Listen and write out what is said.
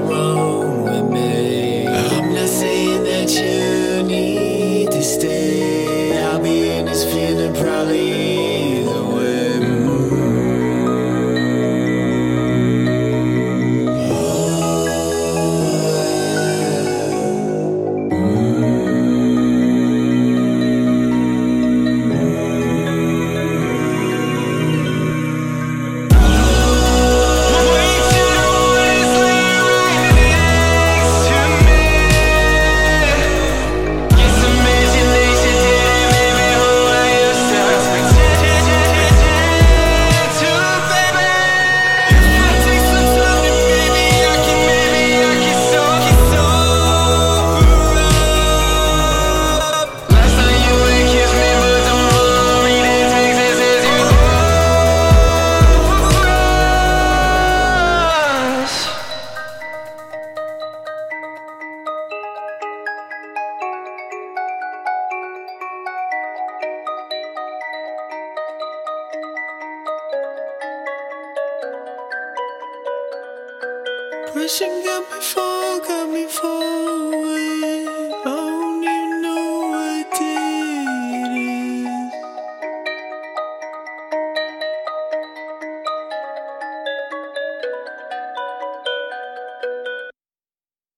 world. Pressing got me fall, got me falling.